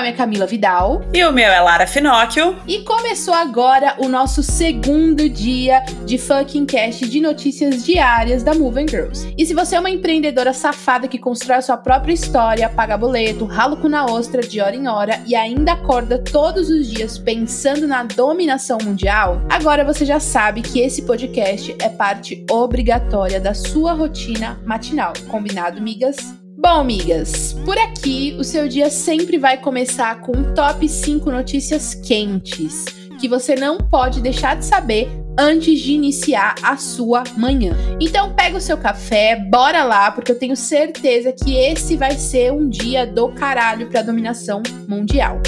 nome é Camila Vidal. E o meu é Lara Finocchio. E começou agora o nosso segundo dia de fucking cast de notícias diárias da Moving Girls. E se você é uma empreendedora safada que constrói a sua própria história, paga boleto, rala com na ostra de hora em hora e ainda acorda todos os dias pensando na dominação mundial, agora você já sabe que esse podcast é parte obrigatória da sua rotina matinal. Combinado, migas? Bom, amigas, por aqui o seu dia sempre vai começar com um top 5 notícias quentes que você não pode deixar de saber antes de iniciar a sua manhã. Então pega o seu café, bora lá, porque eu tenho certeza que esse vai ser um dia do caralho para dominação mundial.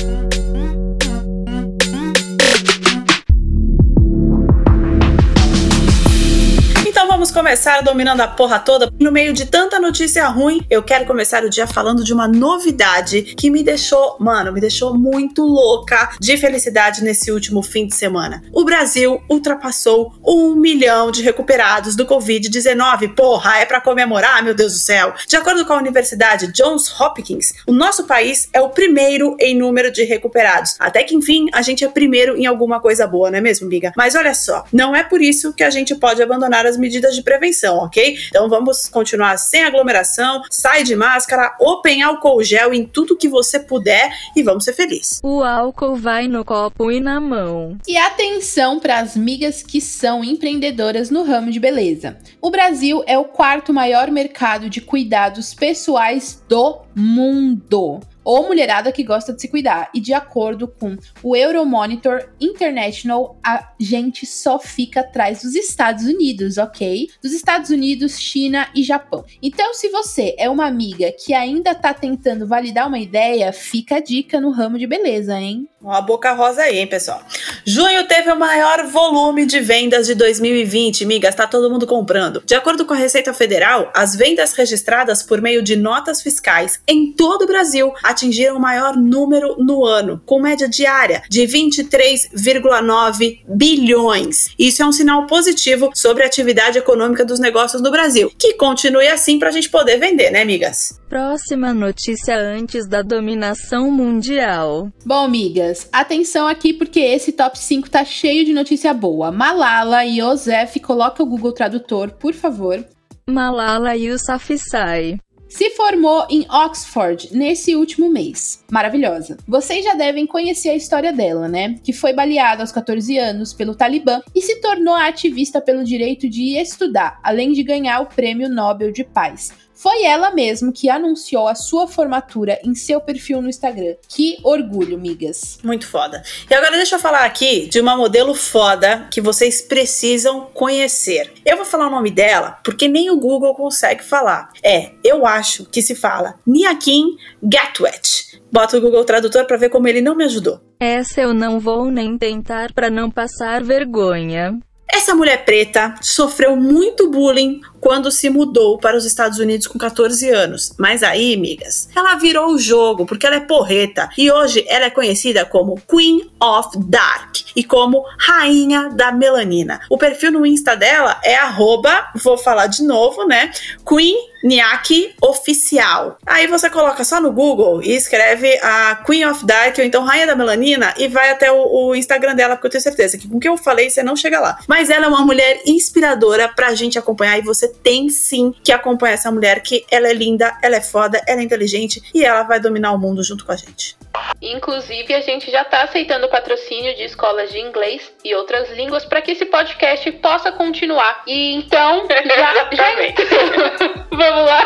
Vamos começar dominando a porra toda. No meio de tanta notícia ruim, eu quero começar o dia falando de uma novidade que me deixou, mano, me deixou muito louca de felicidade nesse último fim de semana. O Brasil ultrapassou um milhão de recuperados do Covid-19. Porra, é para comemorar, meu Deus do céu. De acordo com a Universidade Johns Hopkins, o nosso país é o primeiro em número de recuperados. Até que enfim, a gente é primeiro em alguma coisa boa, não é mesmo, amiga? Mas olha só, não é por isso que a gente pode abandonar as medidas medidas de prevenção, ok? Então vamos continuar sem aglomeração, sai de máscara, open álcool gel em tudo que você puder e vamos ser felizes. O álcool vai no copo e na mão. E atenção para as migas que são empreendedoras no ramo de beleza. O Brasil é o quarto maior mercado de cuidados pessoais do mundo ou mulherada que gosta de se cuidar. E de acordo com o Euromonitor International, a gente só fica atrás dos Estados Unidos, ok? Dos Estados Unidos, China e Japão. Então, se você é uma amiga que ainda tá tentando validar uma ideia, fica a dica no ramo de beleza, hein? Uma boca rosa aí, hein, pessoal? Junho teve o maior volume de vendas de 2020, migas, tá todo mundo comprando. De acordo com a Receita Federal, as vendas registradas por meio de notas fiscais em todo o Brasil atingiram o maior número no ano, com média diária de 23,9 bilhões. Isso é um sinal positivo sobre a atividade econômica dos negócios no Brasil. Que continue assim pra gente poder vender, né, migas? Próxima notícia antes da dominação mundial. Bom, migas, atenção aqui porque esse top 5 tá cheio de notícia boa. Malala e Yosef, coloca o Google Tradutor, por favor. Malala Yousafzai se formou em Oxford nesse último mês. Maravilhosa. Vocês já devem conhecer a história dela, né? Que foi baleada aos 14 anos pelo Talibã e se tornou ativista pelo direito de estudar, além de ganhar o Prêmio Nobel de Paz. Foi ela mesmo que anunciou a sua formatura em seu perfil no Instagram. Que orgulho, migas. Muito foda. E agora deixa eu falar aqui de uma modelo foda que vocês precisam conhecer. Eu vou falar o nome dela porque nem o Google consegue falar. É, eu acho que se fala Niakin Gatwet. Bota o Google Tradutor para ver como ele não me ajudou. Essa eu não vou nem tentar para não passar vergonha. Essa mulher preta sofreu muito bullying quando se mudou para os Estados Unidos com 14 anos. Mas aí, amigas, ela virou o jogo porque ela é porreta e hoje ela é conhecida como Queen of Dark e como Rainha da Melanina. O perfil no Insta dela é arroba, vou falar de novo, né? Queen Niaki Oficial. Aí você coloca só no Google e escreve a Queen of Dark ou então Rainha da Melanina e vai até o, o, Instagram dela, porque eu tenho certeza que com o que eu falei você não chega lá. Mas ela é uma mulher inspiradora pra gente acompanhar e você tem sim que acompanhar essa mulher que ela é linda, ela é foda, ela é inteligente e ela vai dominar o mundo junto com a gente. Inclusive, a gente já está aceitando patrocínio de escolas de inglês e outras línguas para que esse podcast possa continuar. E então, já, já... vamos lá.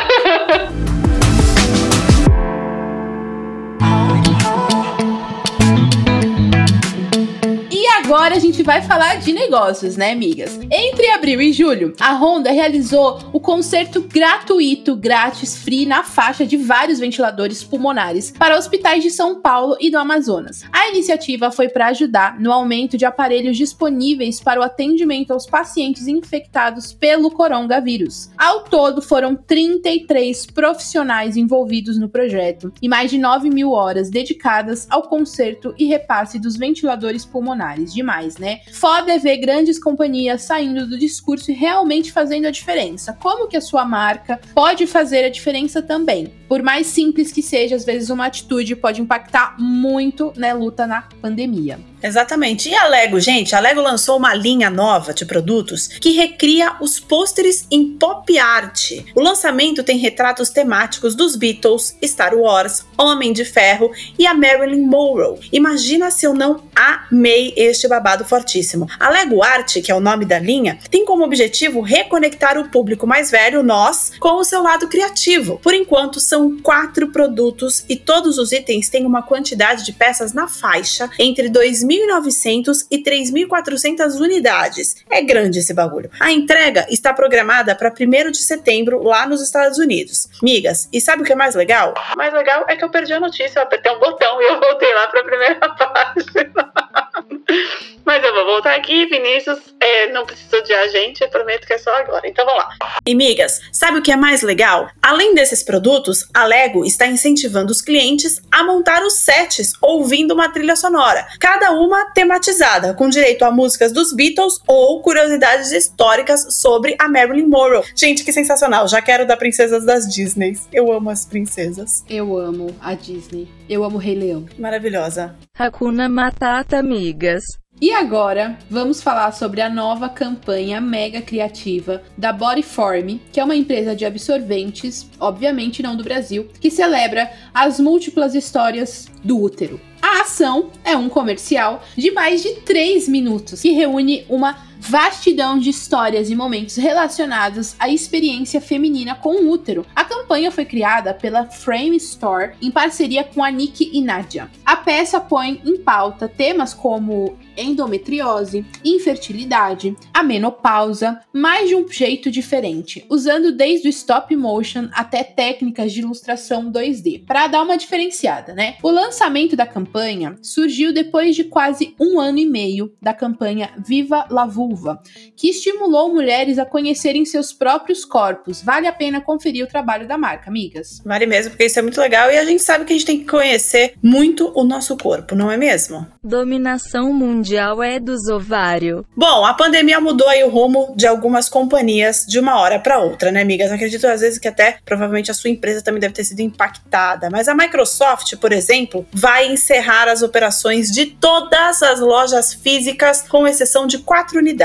agora a gente vai falar de negócios, né, amigas? Entre abril e julho, a Honda realizou o conserto gratuito, grátis, free na faixa de vários ventiladores pulmonares para hospitais de São Paulo e do Amazonas. A iniciativa foi para ajudar no aumento de aparelhos disponíveis para o atendimento aos pacientes infectados pelo coronavírus. Ao todo, foram 33 profissionais envolvidos no projeto e mais de 9 mil horas dedicadas ao conserto e repasse dos ventiladores pulmonares de né? Foda é ver grandes companhias saindo do discurso e realmente fazendo a diferença. Como que a sua marca pode fazer a diferença também? Por mais simples que seja, às vezes uma atitude pode impactar muito na né, luta na pandemia. Exatamente. E a Lego, gente, a Lego lançou uma linha nova de produtos que recria os pôsteres em pop art. O lançamento tem retratos temáticos dos Beatles, Star Wars, Homem de Ferro e a Marilyn Monroe. Imagina se eu não amei este babado fortíssimo. A Lego Art, que é o nome da linha, tem como objetivo reconectar o público mais velho, nós, com o seu lado criativo. Por enquanto, são quatro produtos e todos os itens têm uma quantidade de peças na faixa entre 2 2.900 e 3.400 unidades. É grande esse bagulho. A entrega está programada para 1 de setembro lá nos Estados Unidos. Migas, e sabe o que é mais legal? O mais legal é que eu perdi a notícia, eu apertei um botão e eu voltei lá para a primeira página. Mas eu vou voltar aqui, Vinícius. É, não precisa odiar a gente, eu prometo que é só agora. Então vamos lá. E migas, sabe o que é mais legal? Além desses produtos, a Lego está incentivando os clientes a montar os sets ouvindo uma trilha sonora, cada uma tematizada, com direito a músicas dos Beatles ou curiosidades históricas sobre a Marilyn Monroe. Gente, que sensacional! Já quero da Princesas das Disney. Eu amo as princesas. Eu amo a Disney. Eu amo o Rei Leão. Maravilhosa. Hakuna Matata, amigas. E agora, vamos falar sobre a nova campanha mega criativa da Bodyform, que é uma empresa de absorventes, obviamente não do Brasil, que celebra as múltiplas histórias do útero. A ação é um comercial de mais de 3 minutos que reúne uma vastidão de histórias e momentos relacionados à experiência feminina com o útero. A campanha foi criada pela Frame Store em parceria com a Nick e Nadia. A peça põe em pauta temas como endometriose, infertilidade, a menopausa, mais de um jeito diferente, usando desde o stop motion até técnicas de ilustração 2D, para dar uma diferenciada, né? O lançamento da campanha surgiu depois de quase um ano e meio da campanha Viva la Vulva, que estimulou mulheres a conhecerem seus próprios corpos. Vale a pena conferir o trabalho da marca, amigas? Vale mesmo, porque isso é muito legal e a gente sabe que a gente tem que conhecer muito o nosso corpo, não é mesmo? Dominação mundial é dos ovários. Bom, a pandemia mudou aí o rumo de algumas companhias de uma hora para outra, né, amigas? Acredito às vezes que até provavelmente a sua empresa também deve ter sido impactada. Mas a Microsoft, por exemplo, vai encerrar as operações de todas as lojas físicas, com exceção de quatro unidades,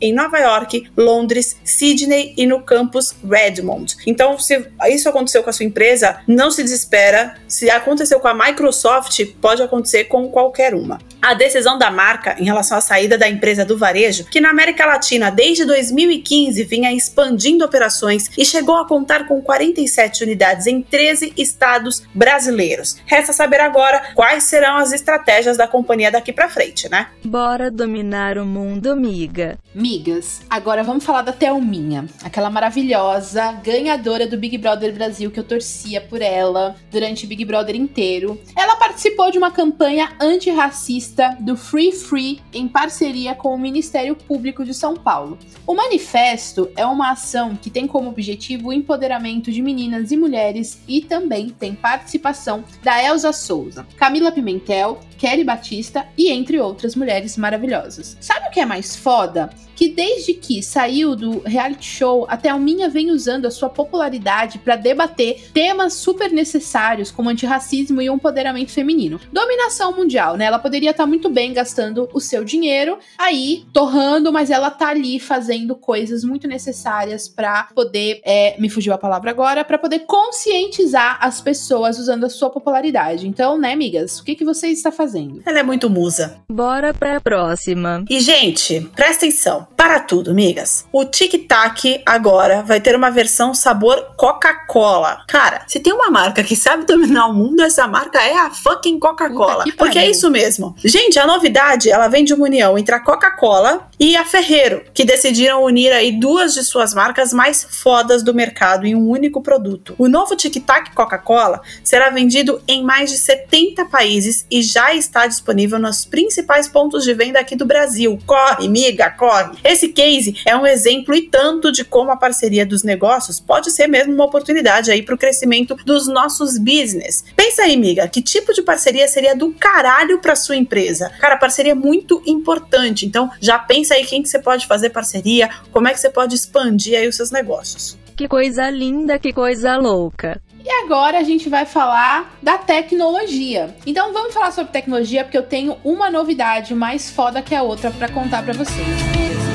em Nova York, Londres, Sydney e no campus Redmond. Então, se isso aconteceu com a sua empresa, não se desespera. Se aconteceu com a Microsoft, pode acontecer com qualquer uma a decisão da marca em relação à saída da empresa do varejo, que na América Latina desde 2015 vinha expandindo operações e chegou a contar com 47 unidades em 13 estados brasileiros. Resta saber agora quais serão as estratégias da companhia daqui para frente, né? Bora dominar o mundo, amiga. Migas, agora vamos falar da Thelminha, aquela maravilhosa ganhadora do Big Brother Brasil que eu torcia por ela durante o Big Brother inteiro. Ela participou de uma campanha antirracista do Free Free em parceria com o Ministério Público de São Paulo. O manifesto é uma ação que tem como objetivo o empoderamento de meninas e mulheres e também tem participação da Elza Souza, Camila Pimentel, Kelly Batista e entre outras mulheres maravilhosas. Sabe o que é mais foda? foda. Que desde que saiu do reality show, a Thelminha vem usando a sua popularidade para debater temas super necessários como antirracismo e o empoderamento feminino. Dominação mundial, né? Ela poderia estar tá muito bem gastando o seu dinheiro aí, torrando, mas ela tá ali fazendo coisas muito necessárias para poder, é, me fugiu a palavra agora, para poder conscientizar as pessoas usando a sua popularidade. Então, né, amigas, o que, que você está fazendo? fazendo. Ela é muito musa. Bora pra próxima. E, gente, presta atenção. Para tudo, amigas. O Tic Tac agora vai ter uma versão sabor Coca-Cola. Cara, se tem uma marca que sabe dominar o mundo, essa marca é a fucking Coca-Cola. Porque é isso mesmo. Gente, a novidade, ela vem de uma união entre a Coca-Cola e a Ferreiro, que decidiram unir aí duas de suas marcas mais fodas do mercado em um único produto. O novo Tic Tac Coca-Cola será vendido em mais de 70 países e já está disponível nos principais pontos de venda aqui do Brasil. Corre, miga, corre! Esse case é um exemplo e tanto de como a parceria dos negócios pode ser mesmo uma oportunidade aí para o crescimento dos nossos business. Pensa aí, miga, que tipo de parceria seria do caralho para sua empresa? Cara, parceria é muito importante. Então, já pensa aí quem que você pode fazer parceria, como é que você pode expandir aí os seus negócios. Que coisa linda, que coisa louca. E agora a gente vai falar da tecnologia. Então vamos falar sobre tecnologia porque eu tenho uma novidade mais foda que a outra para contar para vocês.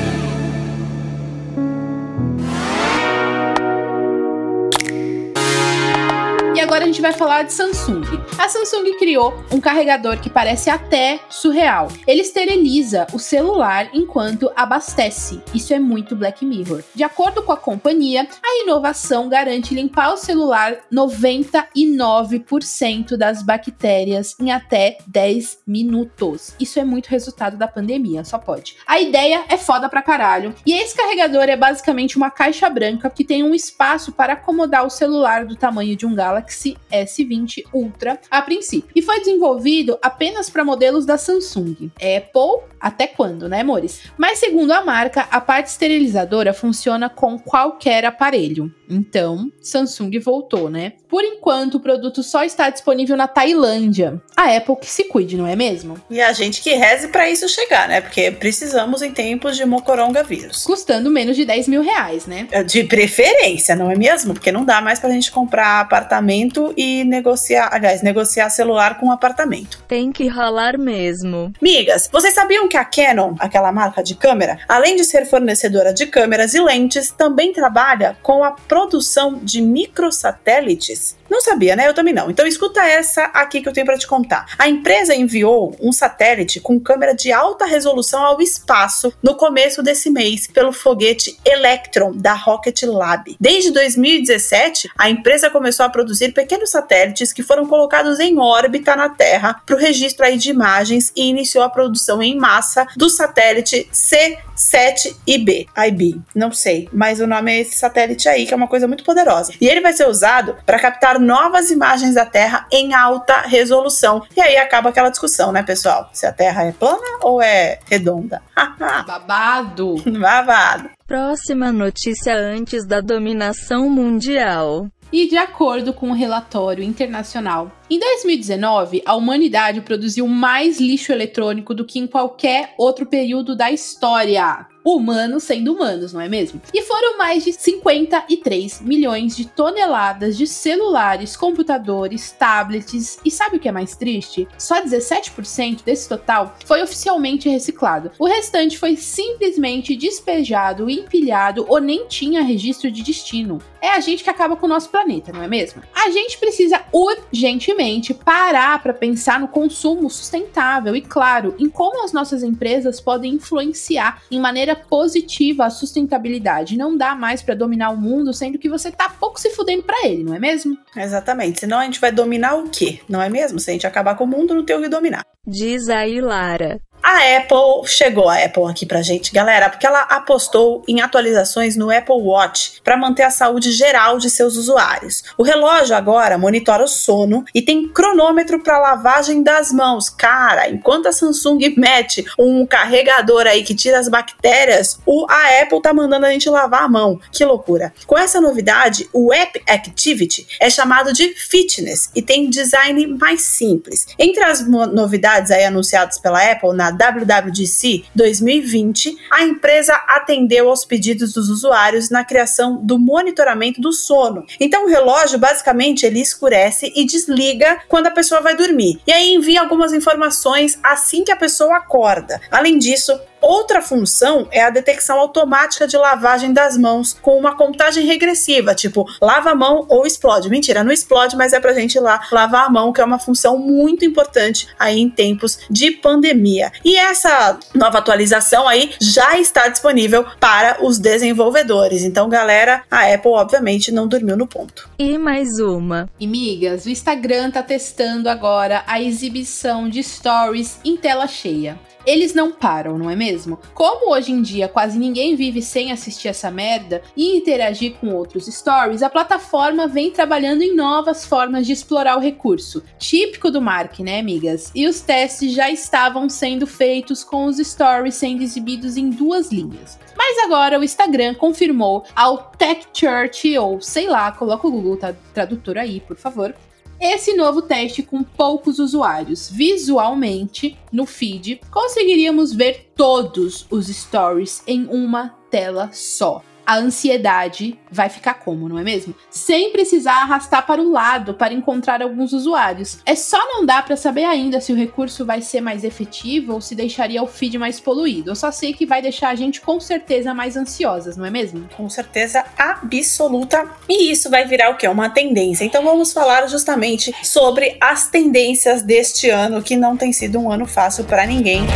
Agora a gente vai falar de Samsung. A Samsung criou um carregador que parece até surreal. Ele esteriliza o celular enquanto abastece. Isso é muito Black Mirror. De acordo com a companhia, a inovação garante limpar o celular 99% das bactérias em até 10 minutos. Isso é muito resultado da pandemia, só pode. A ideia é foda pra caralho. E esse carregador é basicamente uma caixa branca que tem um espaço para acomodar o celular do tamanho de um Galaxy Galaxy S20 Ultra a princípio. E foi desenvolvido apenas para modelos da Samsung. Apple, até quando, né, amores? Mas segundo a marca, a parte esterilizadora funciona com qualquer aparelho. Então, Samsung voltou, né? Por enquanto, o produto só está disponível na Tailândia. A Apple que se cuide, não é mesmo? E a gente que reze para isso chegar, né? Porque precisamos em tempos de mocoronga vírus. Custando menos de 10 mil reais, né? De preferência, não é mesmo? Porque não dá mais pra gente comprar apartamento e negociar, aliás, negociar celular com apartamento. Tem que rolar mesmo. Migas, vocês sabiam que a Canon, aquela marca de câmera, além de ser fornecedora de câmeras e lentes, também trabalha com a produção de microsatélites? Não sabia, né? Eu também não. Então escuta essa aqui que eu tenho para te contar. A empresa enviou um satélite com câmera de alta resolução ao espaço no começo desse mês pelo foguete Electron da Rocket Lab. Desde 2017, a empresa começou a produzir pequenos satélites que foram colocados em órbita na Terra para o registro aí de imagens e iniciou a produção em massa do satélite C7IB. IB, não sei, mas o nome é esse satélite aí, que é uma coisa muito poderosa. E ele vai ser usado para captar novas imagens da Terra em alta resolução. E aí acaba aquela discussão, né, pessoal? Se a Terra é plana ou é redonda. Babado. Babado. Próxima notícia antes da dominação mundial. E de acordo com um relatório internacional, em 2019, a humanidade produziu mais lixo eletrônico do que em qualquer outro período da história humanos sendo humanos, não é mesmo? E foram mais de 53 milhões de toneladas de celulares, computadores, tablets e sabe o que é mais triste? Só 17% desse total foi oficialmente reciclado. O restante foi simplesmente despejado, empilhado ou nem tinha registro de destino. É a gente que acaba com o nosso planeta, não é mesmo? A gente precisa urgentemente parar para pensar no consumo sustentável e, claro, em como as nossas empresas podem influenciar em maneira positiva a sustentabilidade. Não dá mais para dominar o mundo, sendo que você tá pouco se fudendo para ele, não é mesmo? Exatamente. Senão a gente vai dominar o quê? Não é mesmo? Se a gente acabar com o mundo, não tem o que dominar. Diz aí, Lara. A Apple chegou a Apple aqui pra gente, galera, porque ela apostou em atualizações no Apple Watch para manter a saúde geral de seus usuários. O relógio agora monitora o sono e tem cronômetro para lavagem das mãos. Cara, enquanto a Samsung mete um carregador aí que tira as bactérias, o a Apple tá mandando a gente lavar a mão. Que loucura. Com essa novidade, o App Activity é chamado de fitness e tem design mais simples. Entre as novidades aí anunciadas pela Apple na WWDC 2020, a empresa atendeu aos pedidos dos usuários na criação do monitoramento do sono. Então o relógio basicamente ele escurece e desliga quando a pessoa vai dormir. E aí envia algumas informações assim que a pessoa acorda. Além disso, Outra função é a detecção automática de lavagem das mãos com uma contagem regressiva, tipo lava a mão ou explode. Mentira, não explode, mas é pra gente ir lá lavar a mão, que é uma função muito importante aí em tempos de pandemia. E essa nova atualização aí já está disponível para os desenvolvedores. Então, galera, a Apple obviamente não dormiu no ponto. E mais uma. E migas, o Instagram tá testando agora a exibição de stories em tela cheia. Eles não param, não é mesmo? Como hoje em dia quase ninguém vive sem assistir essa merda e interagir com outros stories, a plataforma vem trabalhando em novas formas de explorar o recurso. Típico do Mark, né, amigas? E os testes já estavam sendo feitos com os stories sendo exibidos em duas linhas. Mas agora o Instagram confirmou ao Tech Church, ou sei lá, coloca o Google tá, Tradutor aí, por favor, esse novo teste com poucos usuários. Visualmente, no feed, conseguiríamos ver todos os stories em uma tela só a ansiedade vai ficar como, não é mesmo? Sem precisar arrastar para o lado para encontrar alguns usuários. É só não dá para saber ainda se o recurso vai ser mais efetivo ou se deixaria o feed mais poluído. Eu só sei que vai deixar a gente com certeza mais ansiosas, não é mesmo? Com certeza absoluta. E isso vai virar o que? Uma tendência. Então vamos falar justamente sobre as tendências deste ano, que não tem sido um ano fácil para ninguém.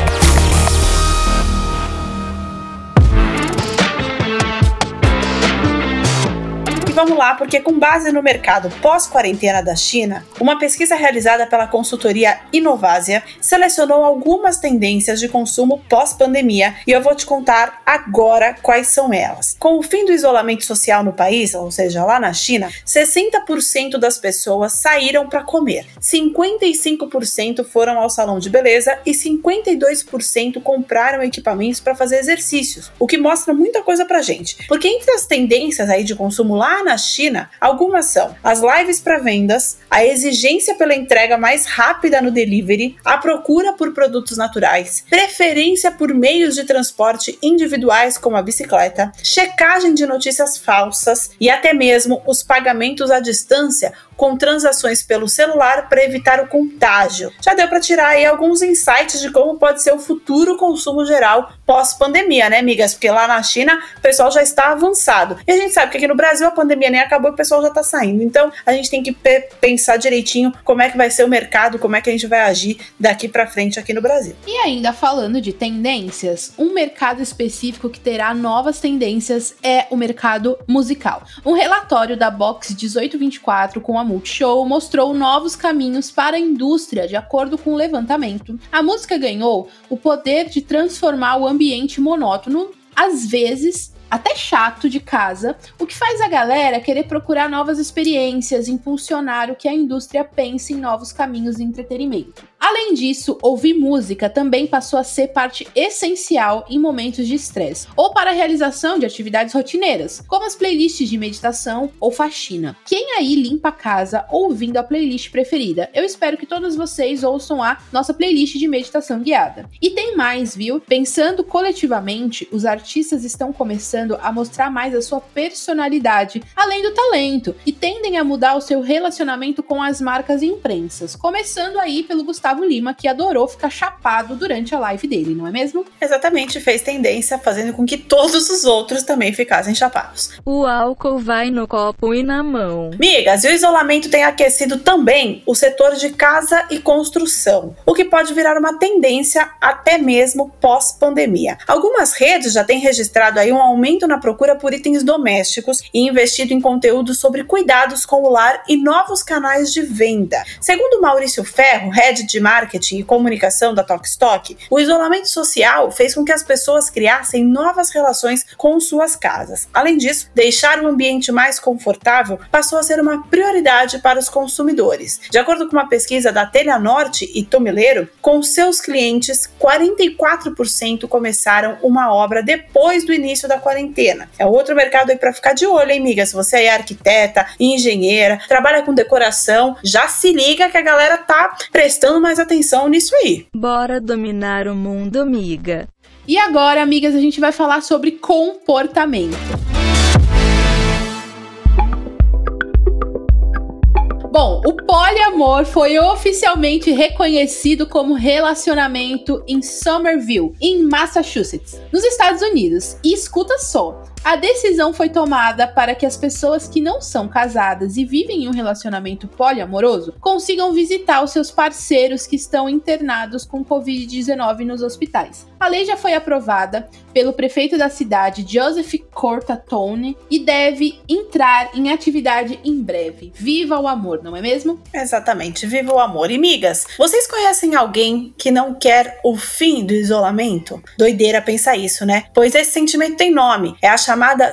Vamos lá, porque com base no mercado pós-quarentena da China, uma pesquisa realizada pela consultoria Inovásia selecionou algumas tendências de consumo pós-pandemia e eu vou te contar agora quais são elas. Com o fim do isolamento social no país, ou seja, lá na China, 60% das pessoas saíram para comer, 55% foram ao salão de beleza e 52% compraram equipamentos para fazer exercícios, o que mostra muita coisa pra gente. Porque entre as tendências aí de consumo lá na China, algumas são as lives para vendas, a exigência pela entrega mais rápida no delivery, a procura por produtos naturais, preferência por meios de transporte individuais como a bicicleta, checagem de notícias falsas e até mesmo os pagamentos à distância com transações pelo celular para evitar o contágio. Já deu para tirar aí alguns insights de como pode ser o futuro consumo geral pós-pandemia, né, amigas? Porque lá na China o pessoal já está avançado. E a gente sabe que aqui no Brasil a pandemia nem acabou e o pessoal já está saindo. Então a gente tem que pensar direitinho como é que vai ser o mercado, como é que a gente vai agir daqui para frente aqui no Brasil. E ainda falando de tendências, um mercado específico que terá novas tendências é o mercado musical. Um relatório da Box 1824 com a Multishow mostrou novos caminhos para a indústria, de acordo com o levantamento. A música ganhou o poder de transformar o ambiente monótono, às vezes até chato de casa, o que faz a galera querer procurar novas experiências, impulsionar o que a indústria pensa em novos caminhos de entretenimento. Além disso, ouvir música também passou a ser parte essencial em momentos de estresse ou para a realização de atividades rotineiras, como as playlists de meditação ou faxina. Quem aí limpa a casa ouvindo a playlist preferida? Eu espero que todos vocês ouçam a nossa playlist de meditação guiada. E tem mais, viu? Pensando coletivamente, os artistas estão começando a mostrar mais a sua personalidade, além do talento, e tendem a mudar o seu relacionamento com as marcas e imprensas, começando aí pelo Gustavo Gustavo Lima, que adorou ficar chapado durante a live dele, não é mesmo? Exatamente, fez tendência, fazendo com que todos os outros também ficassem chapados. O álcool vai no copo e na mão. Migas, e o isolamento tem aquecido também o setor de casa e construção, o que pode virar uma tendência até mesmo pós-pandemia. Algumas redes já têm registrado aí um aumento na procura por itens domésticos e investido em conteúdo sobre cuidados com o lar e novos canais de venda. Segundo Maurício Ferro, head de de marketing e comunicação da Talkstock, o isolamento social fez com que as pessoas criassem novas relações com suas casas. Além disso, deixar o ambiente mais confortável passou a ser uma prioridade para os consumidores. De acordo com uma pesquisa da Telha Norte e Tomileiro, com seus clientes, 44% começaram uma obra depois do início da quarentena. É outro mercado aí para ficar de olho, hein, amiga? Se você é arquiteta, engenheira, trabalha com decoração, já se liga que a galera tá prestando mais atenção nisso aí. Bora dominar o mundo, amiga. E agora, amigas, a gente vai falar sobre comportamento. Bom, o poliamor foi oficialmente reconhecido como relacionamento em Somerville, em Massachusetts, nos Estados Unidos. E escuta só, a decisão foi tomada para que as pessoas que não são casadas e vivem em um relacionamento poliamoroso consigam visitar os seus parceiros que estão internados com Covid-19 nos hospitais. A lei já foi aprovada pelo prefeito da cidade, Joseph Cortatone, e deve entrar em atividade em breve. Viva o amor, não é mesmo? Exatamente, viva o amor. E migas, vocês conhecem alguém que não quer o fim do isolamento? Doideira pensar isso, né? Pois esse sentimento tem nome. É a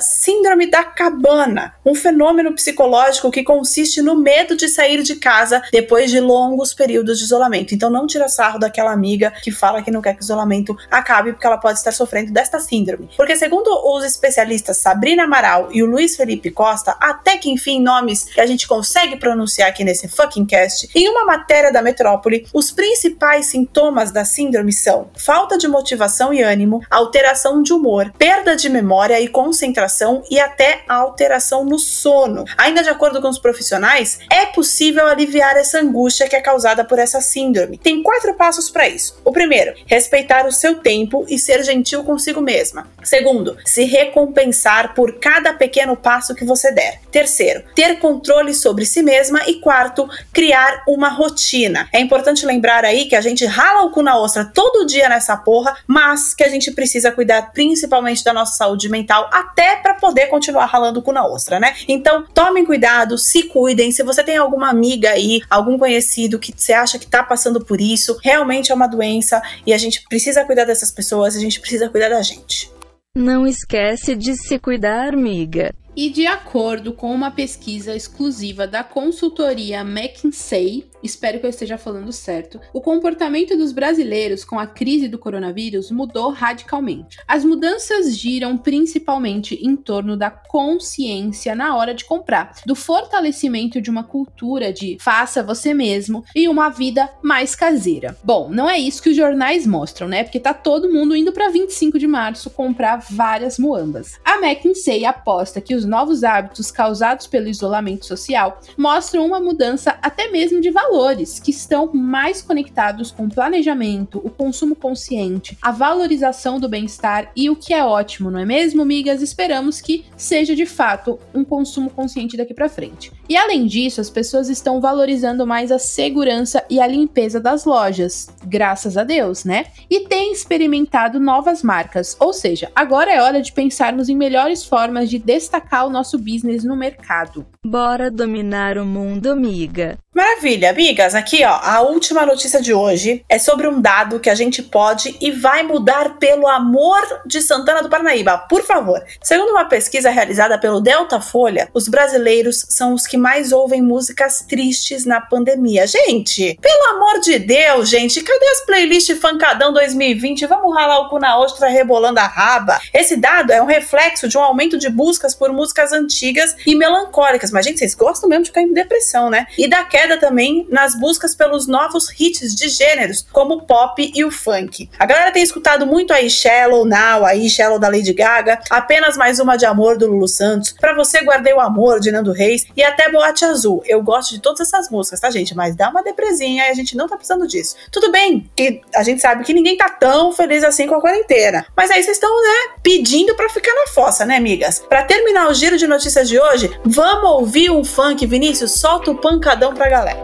Síndrome da Cabana, um fenômeno psicológico que consiste no medo de sair de casa depois de longos períodos de isolamento. Então não tira sarro daquela amiga que fala que não quer que o isolamento acabe porque ela pode estar sofrendo desta síndrome. Porque segundo os especialistas Sabrina Amaral e o Luiz Felipe Costa, até que enfim nomes que a gente consegue pronunciar aqui nesse fucking cast, em uma matéria da Metrópole, os principais sintomas da síndrome são falta de motivação e ânimo, alteração de humor, perda de memória e concentração e até alteração no sono. Ainda de acordo com os profissionais, é possível aliviar essa angústia que é causada por essa síndrome. Tem quatro passos para isso. O primeiro, respeitar o seu tempo e ser gentil consigo mesma. Segundo, se recompensar por cada pequeno passo que você der. Terceiro, ter controle sobre si mesma. E quarto, criar uma rotina. É importante lembrar aí que a gente rala o cu na ostra todo dia nessa porra, mas que a gente precisa cuidar principalmente da nossa saúde mental até para poder continuar ralando o cu na ostra, né? Então, tomem cuidado, se cuidem. Se você tem alguma amiga aí, algum conhecido que você acha que tá passando por isso, realmente é uma doença e a gente precisa cuidar dessas pessoas, a gente precisa cuidar da gente. Não esquece de se cuidar, amiga. E de acordo com uma pesquisa exclusiva da consultoria McKinsey, espero que eu esteja falando certo, o comportamento dos brasileiros com a crise do coronavírus mudou radicalmente. As mudanças giram principalmente em torno da consciência na hora de comprar, do fortalecimento de uma cultura de faça você mesmo e uma vida mais caseira. Bom, não é isso que os jornais mostram, né? Porque tá todo mundo indo para 25 de março comprar várias muambas. A McKinsey aposta que os os novos hábitos causados pelo isolamento social mostram uma mudança até mesmo de valores, que estão mais conectados com o planejamento, o consumo consciente, a valorização do bem-estar e o que é ótimo, não é mesmo, migas? Esperamos que seja de fato um consumo consciente daqui para frente. E além disso, as pessoas estão valorizando mais a segurança e a limpeza das lojas, graças a Deus, né? E têm experimentado novas marcas, ou seja, agora é hora de pensarmos em melhores formas de destacar o nosso business no mercado. Bora dominar o mundo, amiga. Maravilha, amigas. Aqui, ó, a última notícia de hoje é sobre um dado que a gente pode e vai mudar pelo amor de Santana do Parnaíba. Por favor. Segundo uma pesquisa realizada pelo Delta Folha, os brasileiros são os que mais ouvem músicas tristes na pandemia. Gente, pelo amor de Deus, gente, cadê as playlists Fancadão 2020? Vamos ralar o cu na ostra rebolando a raba. Esse dado é um reflexo de um aumento de buscas por músicas antigas e melancólicas. Mas, gente, vocês gostam mesmo de ficar em depressão, né? E da queda também nas buscas pelos novos hits de gêneros, como o pop e o funk. A galera tem escutado muito aí Shallow Now, aí Shallow da Lady Gaga, apenas mais uma de amor do Lulu Santos, para você guardei o amor de Nando Reis e até Boate Azul. Eu gosto de todas essas músicas, tá, gente? Mas dá uma depresinha e a gente não tá precisando disso. Tudo bem que a gente sabe que ninguém tá tão feliz assim com a quarentena, mas aí vocês estão, né, pedindo para ficar na fossa, né, amigas? Para terminar o giro de notícias de hoje, vamos ouvir um funk, Vinícius, solta o pancadão pra galera.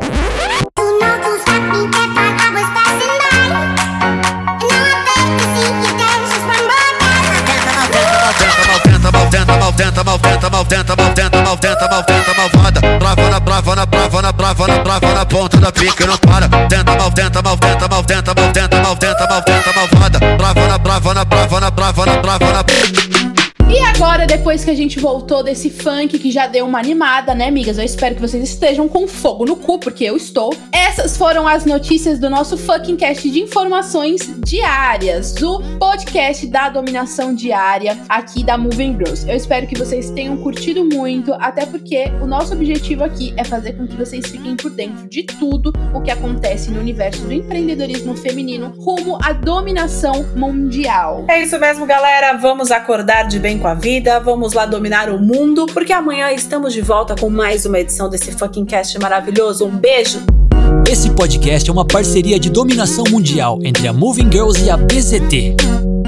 Maltenta, maltenta, maltenta, maltenta, maltenta, maltenta, maltenta, malvada. Brava na, brava na, brava na, brava na, brava na ponta da pica e não para. Tenta, maltenta, maltenta, maltenta, maltenta, maltenta, maltenta, malvada. Brava na, brava na, brava na, brava na, brava na. Agora, depois que a gente voltou desse funk que já deu uma animada, né, amigas? Eu espero que vocês estejam com fogo no cu, porque eu estou. Essas foram as notícias do nosso fucking cast de informações diárias, do podcast da dominação diária aqui da Moving Girls. Eu espero que vocês tenham curtido muito, até porque o nosso objetivo aqui é fazer com que vocês fiquem por dentro de tudo o que acontece no universo do empreendedorismo feminino rumo à dominação mundial. É isso mesmo, galera. Vamos acordar de bem com a vida, vamos lá dominar o mundo, porque amanhã estamos de volta com mais uma edição desse fucking cast maravilhoso. Um beijo! Esse podcast é uma parceria de dominação mundial entre a Moving Girls e a BZT.